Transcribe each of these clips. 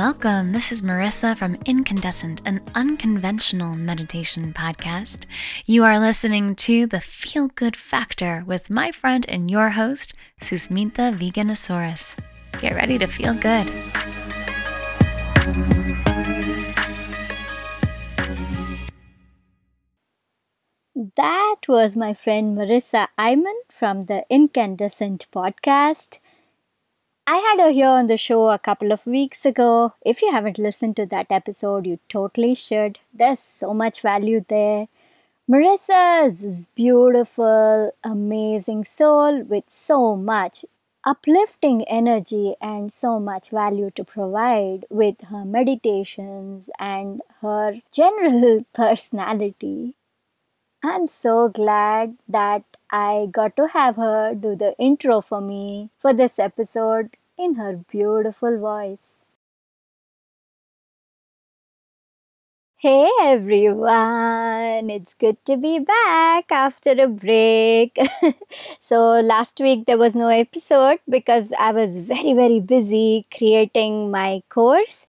welcome. This is Marissa from Incandescent, an unconventional meditation podcast. You are listening to the Feel Good Factor with my friend and your host, Susmita Veganosaurus. Get ready to feel good. That was my friend Marissa Iman from the Incandescent podcast. I had her here on the show a couple of weeks ago. If you haven't listened to that episode, you totally should. There's so much value there. Marissa is this beautiful, amazing soul with so much uplifting energy and so much value to provide with her meditations and her general personality. I'm so glad that I got to have her do the intro for me for this episode in her beautiful voice. Hey everyone, it's good to be back after a break. so, last week there was no episode because I was very, very busy creating my course.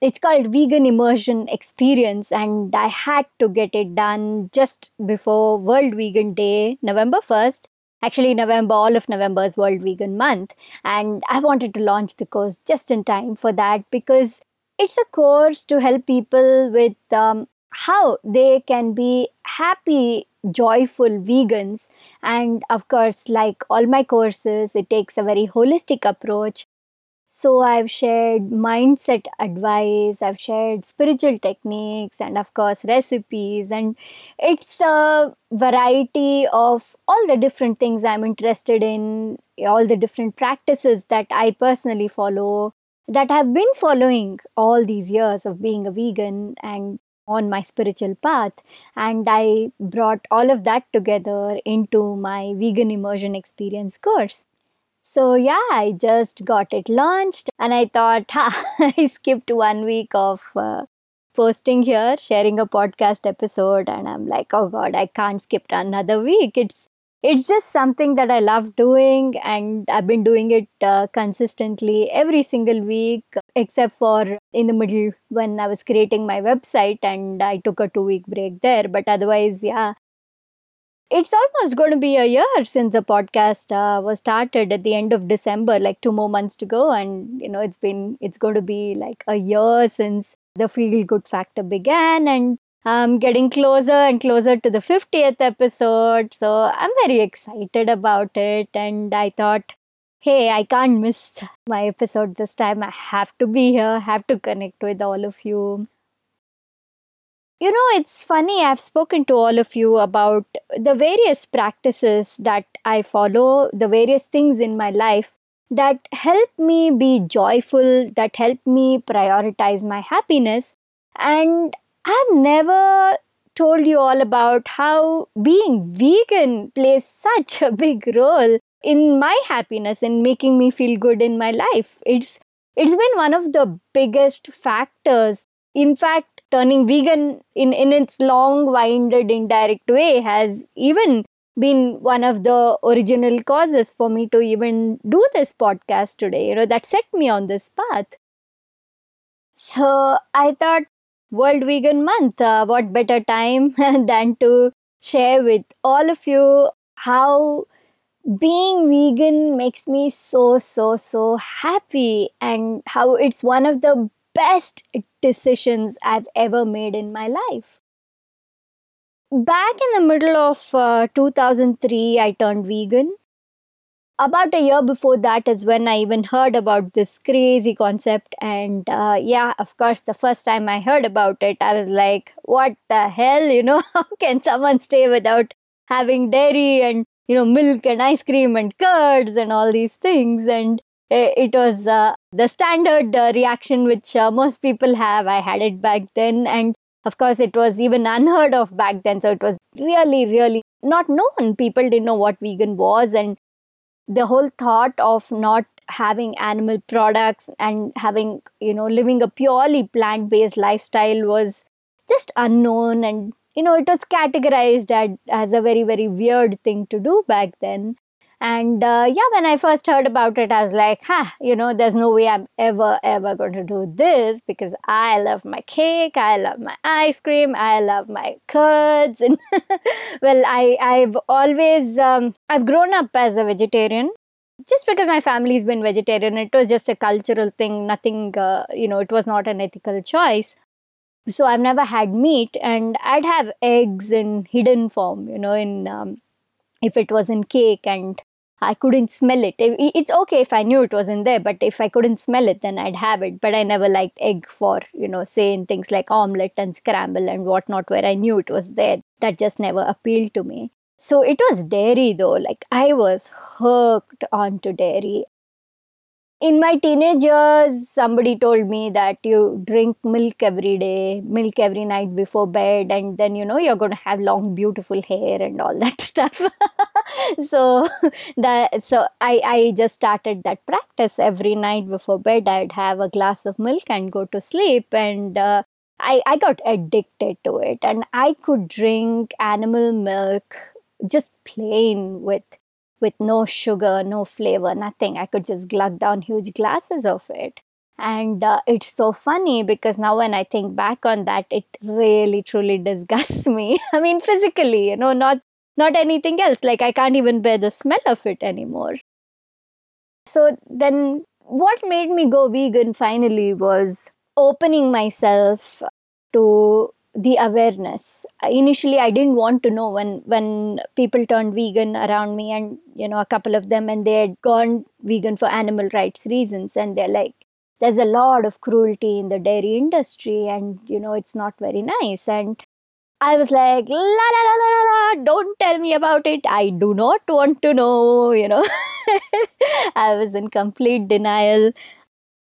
It's called Vegan Immersion Experience, and I had to get it done just before World Vegan Day, November 1st actually november all of november is world vegan month and i wanted to launch the course just in time for that because it's a course to help people with um, how they can be happy joyful vegans. And of course like all my courses it takes a very holistic approach so I've shared mindset advice, I've shared spiritual techniques, and of course, recipes. And it's a variety of all the different things I'm interested in, all the different practices that I personally follow, that I've been following all these years of being a vegan and on my spiritual path. And I brought all of that together into my vegan immersion experience course. So yeah, I just got it launched and I thought, ha, I skipped one week of uh, posting here, sharing a podcast episode and I'm like, oh god, I can't skip another week. It's it's just something that I love doing and I've been doing it uh, consistently every single week except for in the middle when I was creating my website and I took a 2 week break there but otherwise yeah it's almost going to be a year since the podcast uh, was started at the end of december like two more months to go. And you know it's been it's going to be like a year since the feel good factor began. And i'm getting closer and closer to the 50th episode. So i'm very excited about it. And i thought hey i can't miss my episode this time. I have to be here have to connect with all of you you know, it's funny, I've spoken to all of you about the various practices that I follow, the various things in my life that help me be joyful, that help me prioritize my happiness. And I've never told you all about how being vegan plays such a big role in my happiness and making me feel good in my life. It's it's been one of the biggest factors. In fact, turning vegan in, in its long winded indirect way has even been one of the original causes for me to even do this podcast today you know that set me on this path. So i thought world vegan month uh, what better time than to share with all of you how being vegan makes me so so so happy and how it's one of the best decisions I've ever made in my life. Back in the middle of uh, 2003, I turned vegan. About a year before that is when I even heard about this crazy concept. And uh, yeah, of course, the first time I heard about it, I was like, what the hell? You know, how can someone stay without having dairy and, you know, milk and ice cream and curds and all these things? And it was uh, the standard uh, reaction which uh, most people have. I had it back then, and of course, it was even unheard of back then. So it was really, really not known. People didn't know what vegan was, and the whole thought of not having animal products and having, you know, living a purely plant based lifestyle was just unknown. And, you know, it was categorized as, as a very, very weird thing to do back then. And uh, yeah when i first heard about it i was like huh you know there's no way i'm ever ever going to do this because i love my cake i love my ice cream i love my curds. And well i i've always um, i've grown up as a vegetarian. Just because my family's been vegetarian it was just a cultural thing nothing uh, you know it was not an ethical choice. So i've never had meat and i'd have eggs in hidden form you know in um, if it was in cake and I couldn't smell it. It's okay if I knew it wasn't there, but if I couldn't smell it, then I'd have it. But I never liked egg for, you know, saying things like omelette and scramble and whatnot, where I knew it was there. That just never appealed to me. So it was dairy though. Like I was hooked onto dairy in my teenage years, somebody told me that you drink milk every day, milk every night before bed, and then you know you're going to have long, beautiful hair and all that stuff. so that so I I just started that practice every night before bed. I'd have a glass of milk and go to sleep, and uh, I I got addicted to it, and I could drink animal milk just plain with with no sugar, no flavor, nothing. I could just glug down huge glasses of it. And uh, it's so funny because now when I think back on that, it really truly disgusts me. I mean, physically, you know, not not anything else. Like I can't even bear the smell of it anymore. So then, what made me go vegan finally was opening myself to the awareness initially i didn't want to know when when people turned vegan around me and you know a couple of them and they had gone vegan for animal rights reasons and they're like there's a lot of cruelty in the dairy industry and you know it's not very nice and i was like la la la la la la, don't tell me about it. I do not want to know you know. I was in complete denial.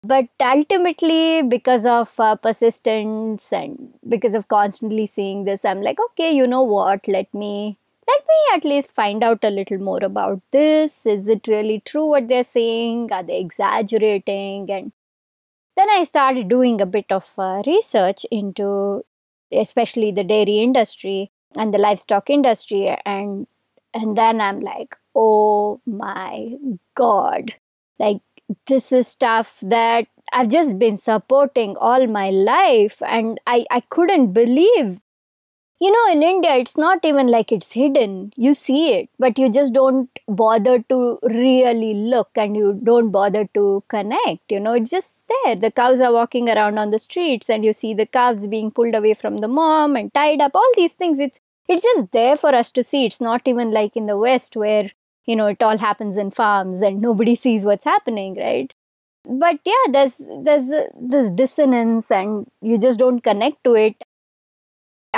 But ultimately because of uh, persistence and because of constantly seeing this i'm like okay you know what? Let me let me at least find out a little more about this. Is it really true what they're saying? Are they exaggerating? And then i started doing a bit of uh, research into especially the dairy industry and the livestock industry and and then i'm like oh my god like this is stuff that I've just been supporting all my life and I, I couldn't believe. You know, in India, it's not even like it's hidden. You see it, but you just don't bother to really look and you don't bother to connect. You know, it's just there. The cows are walking around on the streets and you see the calves being pulled away from the mom and tied up, all these things. It's it's just there for us to see. It's not even like in the West where you know it all happens in farms and nobody sees what's happening right but yeah there's there's this dissonance and you just don't connect to it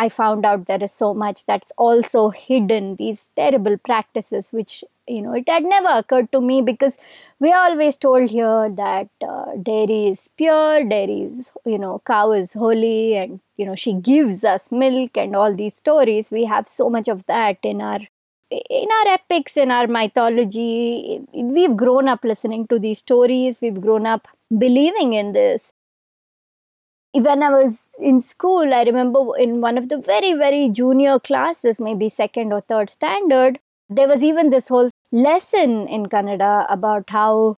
i found out there is so much that's also hidden these terrible practices which you know it had never occurred to me because we are always told here that uh, dairy is pure dairy is you know cow is holy and you know she gives us milk and all these stories. We have so much of that in our in our epics, in our mythology, we've grown up listening to these stories, we've grown up believing in this. When I was in school, I remember in one of the very, very junior classes, maybe second or third standard, there was even this whole lesson in Kannada about how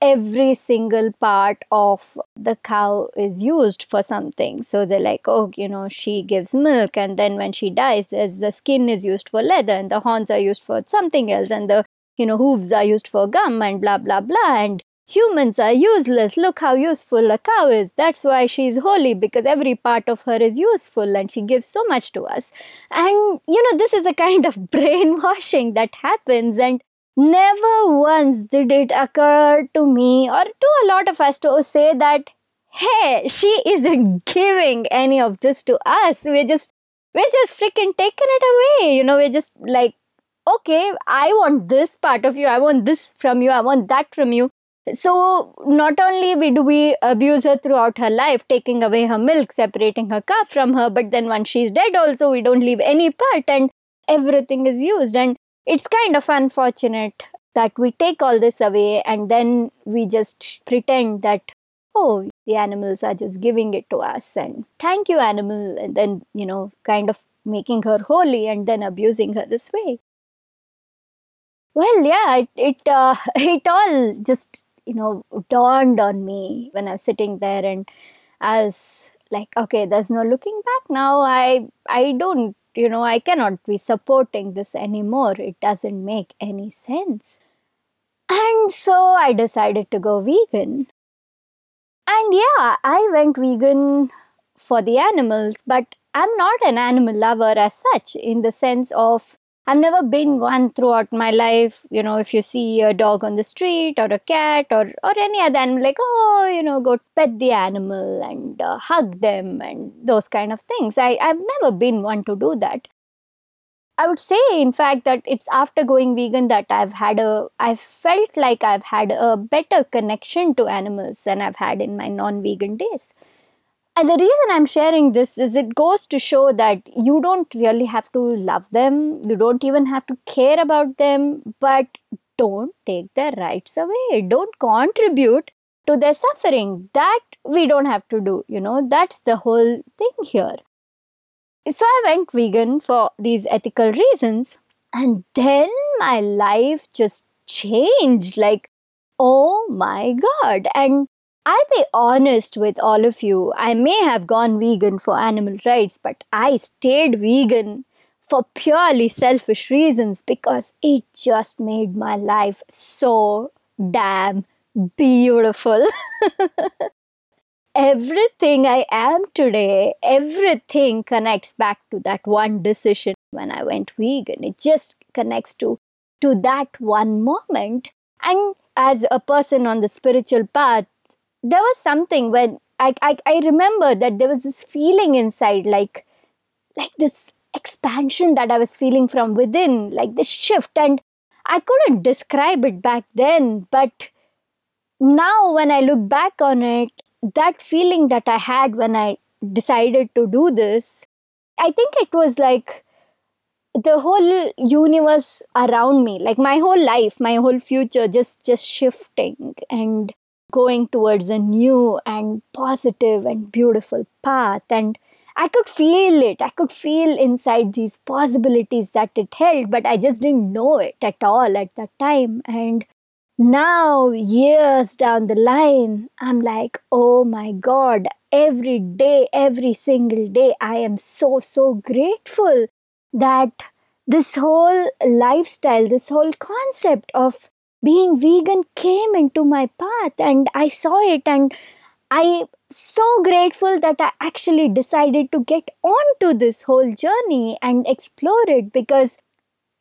every single part of the cow is used for something. So they're like, oh, you know, she gives milk, and then when she dies, there's the skin is used for leather, and the horns are used for something else, and the you know hooves are used for gum, and blah blah blah, and humans are useless. Look how useful a cow is. That's why she's holy because every part of her is useful and she gives so much to us. And you know, this is a kind of brainwashing that happens, and Never once did it occur to me or to a lot of us to say that, hey, she isn't giving any of this to us. We're just, we're just freaking taking it away. You know, we're just like, okay, I want this part of you. I want this from you. I want that from you. So not only do we abuse her throughout her life, taking away her milk, separating her calf from her, but then once she's dead also, we don't leave any part and everything is used. And it's kind of unfortunate that we take all this away and then we just pretend that oh the animals are just giving it to us and thank you animal and then you know kind of making her holy and then abusing her this way Well, yeah, it it, uh, it all just you know dawned on me when I was sitting there, and I was like, okay, there's no looking back now. I I don't you know I cannot be supporting this anymore. It doesn't make any sense. And so I decided to go vegan. And yeah, I went vegan for the animals, but I'm not an animal lover as such in the sense of I've never been one throughout my life. You know, if you see a dog on the street or a cat or, or any other animal, like, oh, you know, go pet the animal and uh, hug them and those kind of things. I, I've never been one to do that. I would say, in fact, that it's after going vegan that I've had a, I've felt like I've had a better connection to animals than I've had in my non vegan days. And the reason I'm sharing this is it goes to show that you don't really have to love them, you don't even have to care about them, but don't take their rights away. Don't contribute to their suffering. That we don't have to do, you know, that's the whole thing here. So I went vegan for these ethical reasons, and then my life just changed like, oh my god. And I'll be honest with all of you. I may have gone vegan for animal rights, but I stayed vegan for purely selfish reasons because it just made my life so damn beautiful. everything I am today, everything connects back to that one decision when I went vegan. It just connects to to that one moment. And as a person on the spiritual path, there was something when I, I, I remember that there was this feeling inside, like like this expansion that I was feeling from within, like this shift. And I couldn't describe it back then, but now when I look back on it, that feeling that I had when I decided to do this, I think it was like the whole universe around me, like my whole life, my whole future just just shifting and going towards a new and positive and beautiful path. And I could feel it. I could feel inside these possibilities that it held, but I just didn't know it at all at that time. And now, years down the line, I'm like, oh my God, every day, every single day, I am so, so grateful that this whole lifestyle, this whole concept of being vegan came into my path and I saw it and I so grateful that I actually decided to get onto this whole journey and explore it because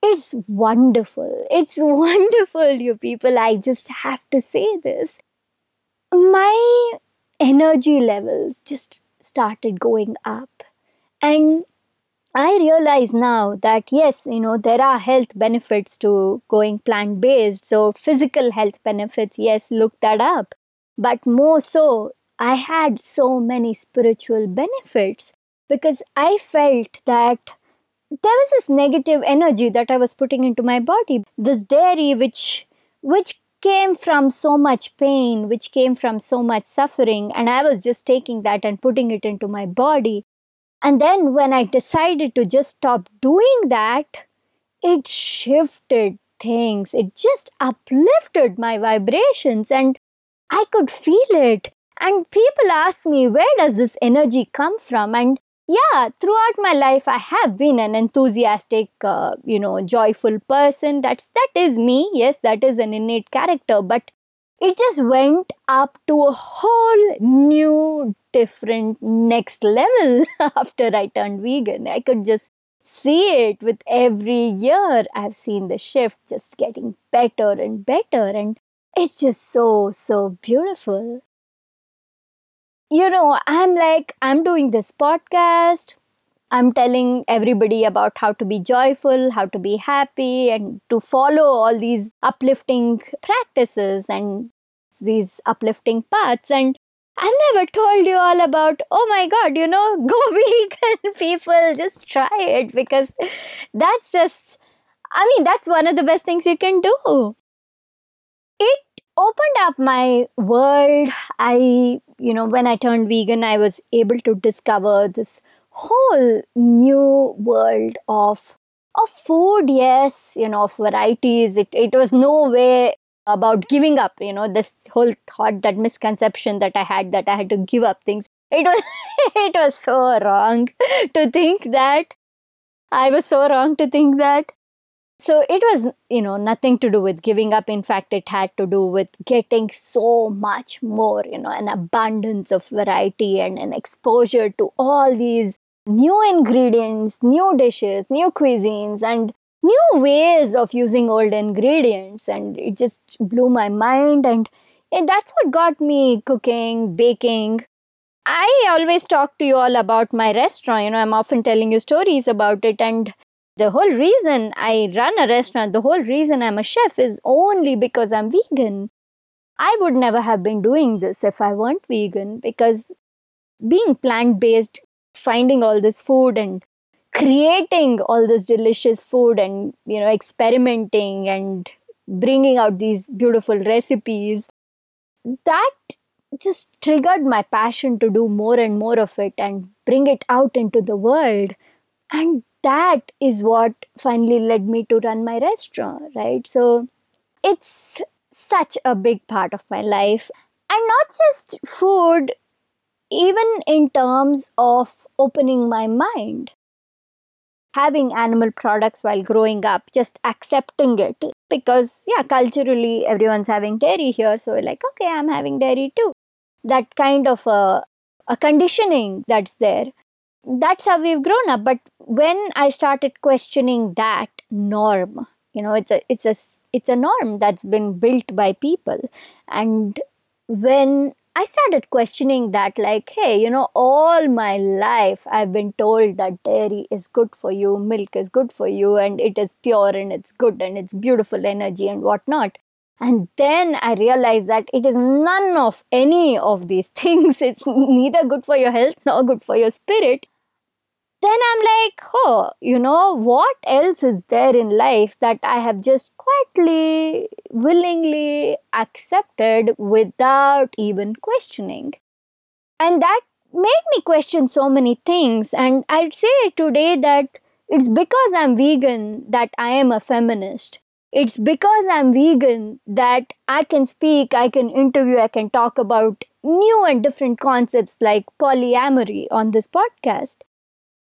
it's wonderful. It's wonderful, you people. I just have to say this. My energy levels just started going up. And I realize now that yes, you know, there are health benefits to going plant based. So, physical health benefits, yes, look that up. But more so, I had so many spiritual benefits because I felt that there was this negative energy that I was putting into my body. This dairy, which which came from so much pain, which came from so much suffering, and I was just taking that and putting it into my body. And then when I decided to just stop doing that, it shifted things. It just uplifted my vibrations and I could feel it. And people ask me, where does this energy come from? And yeah, throughout my life, I have been an enthusiastic, uh, you know, joyful person. That's that is me. Yes, that is an innate character. But it just went up to a whole new different next level after I turned vegan. I could just see it with every year. I've seen the shift just getting better and better, and it's just so, so beautiful. You know, I'm like, I'm doing this podcast. I'm telling everybody about how to be joyful, how to be happy, and to follow all these uplifting practices and these uplifting paths. And I've never told you all about, oh my god, you know, go vegan, people, just try it because that's just, I mean, that's one of the best things you can do. It opened up my world. I, you know, when I turned vegan, I was able to discover this whole new world of of food yes you know of varieties. It, it was no way about giving up you know this whole thought that misconception that i had that i had to give up things. It was it was so wrong to think that. I was so wrong to think that. So it was you know nothing to do with giving up. In fact it had to do with getting so much more you know an abundance of variety and an exposure to all these new ingredients new dishes new cuisines and new ways of using old ingredients. And it just blew my mind. And, and that's what got me cooking baking. I always talk to you all about my restaurant. You know i'm often telling you stories about it. And the whole reason i run a restaurant the whole reason i'm a chef is only because i'm vegan. I would never have been doing this if i weren't vegan because being plant based finding all this food and creating all this delicious food and you know experimenting and bringing out these beautiful recipes that just triggered my passion to do more and more of it and bring it out into the world. And that is what finally led me to run my restaurant right? So it's such a big part of my life. And not just food even in terms of opening my mind having animal products while growing up, just accepting it because, yeah, culturally everyone's having dairy here. So, like, okay, I'm having dairy too. That kind of a, a conditioning that's there. That's how we've grown up. But when I started questioning that norm, you know, it's a it's a it's a norm that's been built by people, and when I started questioning that, like, hey, you know, all my life I've been told that dairy is good for you, milk is good for you, and it is pure and it's good and it's beautiful energy and whatnot. And then I realized that it is none of any of these things. It's neither good for your health nor good for your spirit then I'm like, oh, you know, what else is there in life that I have just quietly, willingly accepted without even questioning? And that made me question so many things. And I'd say today that it's because I'm vegan that I am a feminist. It's because I'm vegan that I can speak, I can interview, I can talk about new and different concepts like polyamory on this podcast.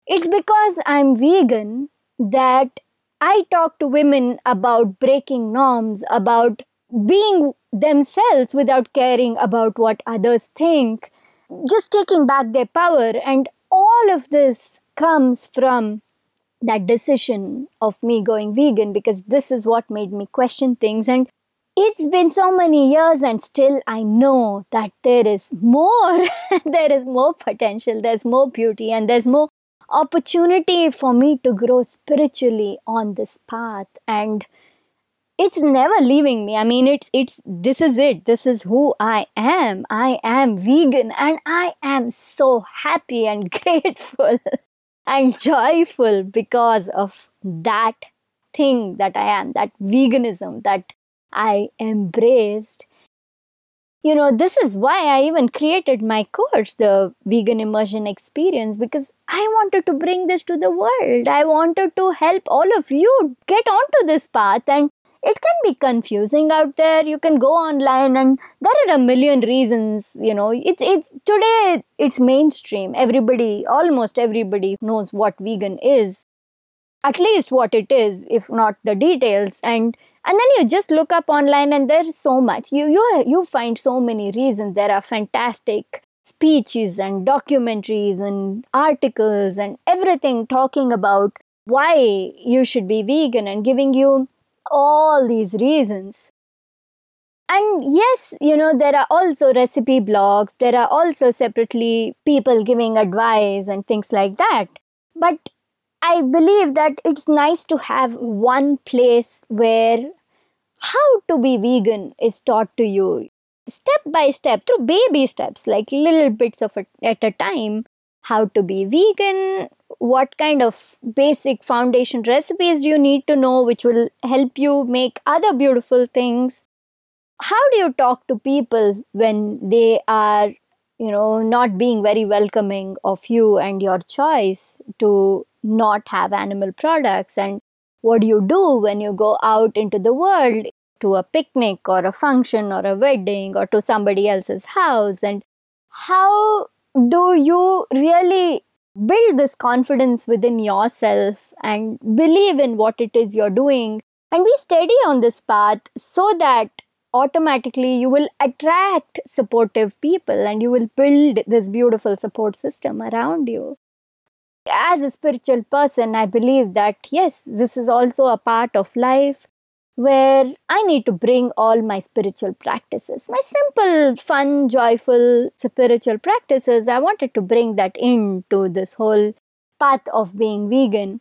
It's because I'm vegan that I talk to women about breaking norms, about being themselves without caring about what others think, just taking back their power. And all of this comes from that decision of me going vegan because this is what made me question things. And it's been so many years, and still I know that there is more. there is more potential, there's more beauty, and there's more opportunity for me to grow spiritually on this path. And it's never leaving me. I mean it's it's this is it. This is who i am. I am vegan and i am so happy and grateful and joyful because of that thing that i am that veganism that i embraced you know this is why i even created my course the vegan immersion experience because i wanted to bring this to the world. I wanted to help all of you get onto this path and it can be confusing out there. You can go online and there are a million reasons you know. It's it's today it's mainstream. Everybody almost everybody knows what vegan is at least what it is if not the details. And and then you just look up online and there's so much. You you you find so many reasons. There are fantastic speeches and documentaries and articles and everything talking about why you should be vegan and giving you all these reasons. And yes you know there are also recipe blogs. There are also separately people giving advice and things like that. But I believe that it's nice to have one place where how to be vegan is taught to you step by step through baby steps, like little bits of it at a time. How to be vegan, what kind of basic foundation recipes you need to know, which will help you make other beautiful things. How do you talk to people when they are you know not being very welcoming of you and your choice to not have animal products? And what do you do when you go out into the world to a picnic or a function or a wedding or to somebody else's house? And how do you really build this confidence within yourself and believe in what it is you're doing? And be steady on this path so that automatically you will attract supportive people and you will build this beautiful support system around you as a spiritual person i believe that yes this is also a part of life where I need to bring all my spiritual practices, my simple, fun, joyful spiritual practices. I wanted to bring that into this whole path of being vegan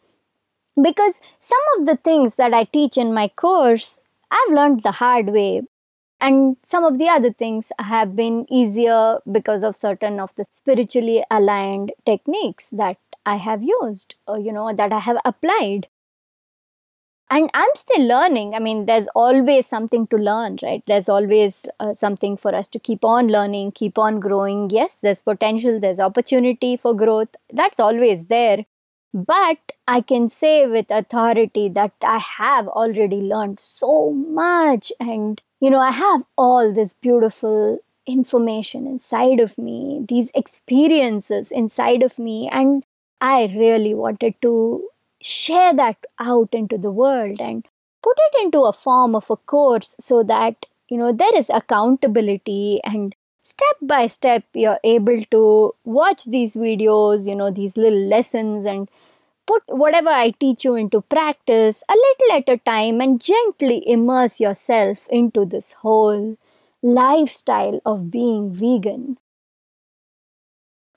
because some of the things that I teach in my course, I've learned the hard way. And some of the other things have been easier because of certain of the spiritually aligned techniques that I have used, or, you know, that I have applied. And i'm still learning. I mean there's always something to learn right? There's always uh, something for us to keep on learning keep on growing. Yes there's potential there's opportunity for growth. That's always there. But i can say with authority that i have already learned so much. And you know i have all this beautiful information inside of me these experiences inside of me. And i really wanted to share that out into the world and put it into a form of a course so that you know there is accountability and step by step you're able to watch these videos you know these little lessons and put whatever i teach you into practice a little at a time and gently immerse yourself into this whole lifestyle of being vegan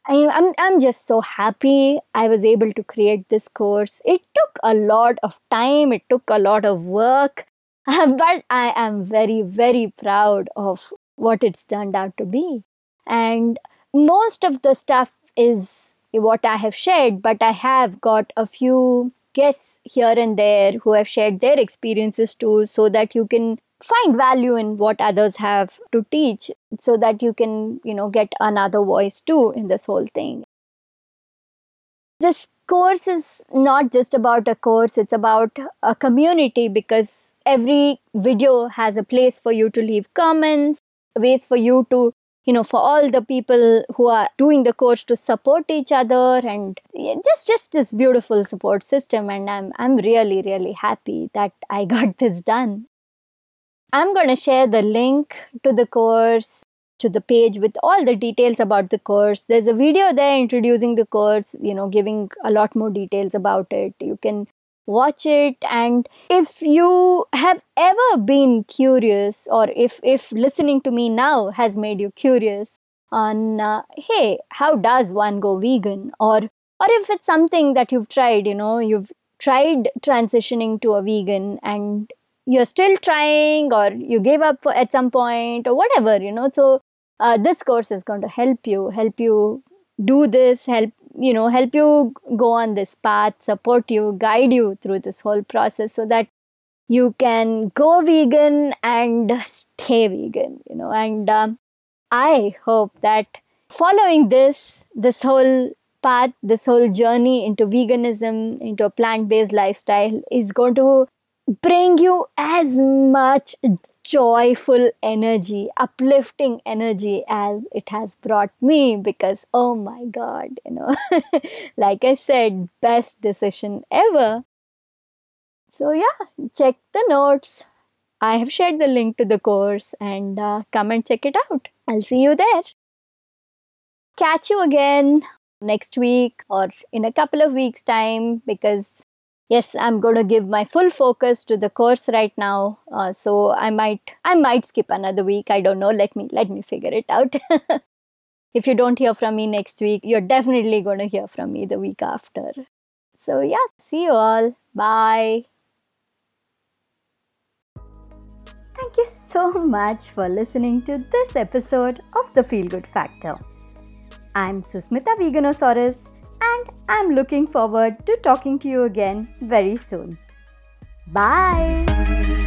I, I'm, I'm just so happy I was able to create this course. It took a lot of time, it took a lot of work, but I am very, very proud of what it's turned out to be. And most of the stuff is what I have shared, but I have got a few guests here and there who have shared their experiences too, so that you can find value in what others have to teach so that you can you know get another voice too in this whole thing. This course is not just about a course it's about a community because every video has a place for you to leave comments ways for you to you know for all the people who are doing the course to support each other and just just this beautiful support system and i'm i'm really really happy that i got this done I'm going to share the link to the course, to the page with all the details about the course. There's a video there introducing the course, you know, giving a lot more details about it. You can watch it and if you have ever been curious or if if listening to me now has made you curious on uh, hey how does one go vegan or or if it's something that you've tried you know you've tried transitioning to a vegan and you're still trying or you gave up for, at some point or whatever you know? So uh, this course is going to help you help you do this help you know help you go on this path support you guide you through this whole process so that you can go vegan and stay vegan you know? And um, i hope that following this this whole path this whole journey into veganism into a plant-based lifestyle is going to bring you as much joyful energy, uplifting energy as it has brought me because, oh my God, you know, like I said, best decision ever. So, yeah, check the notes. I have shared the link to the course and uh, come and check it out. I'll see you there. Catch you again next week or in a couple of weeks' time because yes i'm going to give my full focus to the course right now uh, so i might i might skip another week i don't know let me let me figure it out. If you don't hear from me next week you're definitely going to hear from me the week after. So yeah see you all. Bye. Thank you so much for listening to this episode of The Feel Good Factor. I'm Susmita Veganosaurus and I'm looking forward to talking to you again very soon. Bye!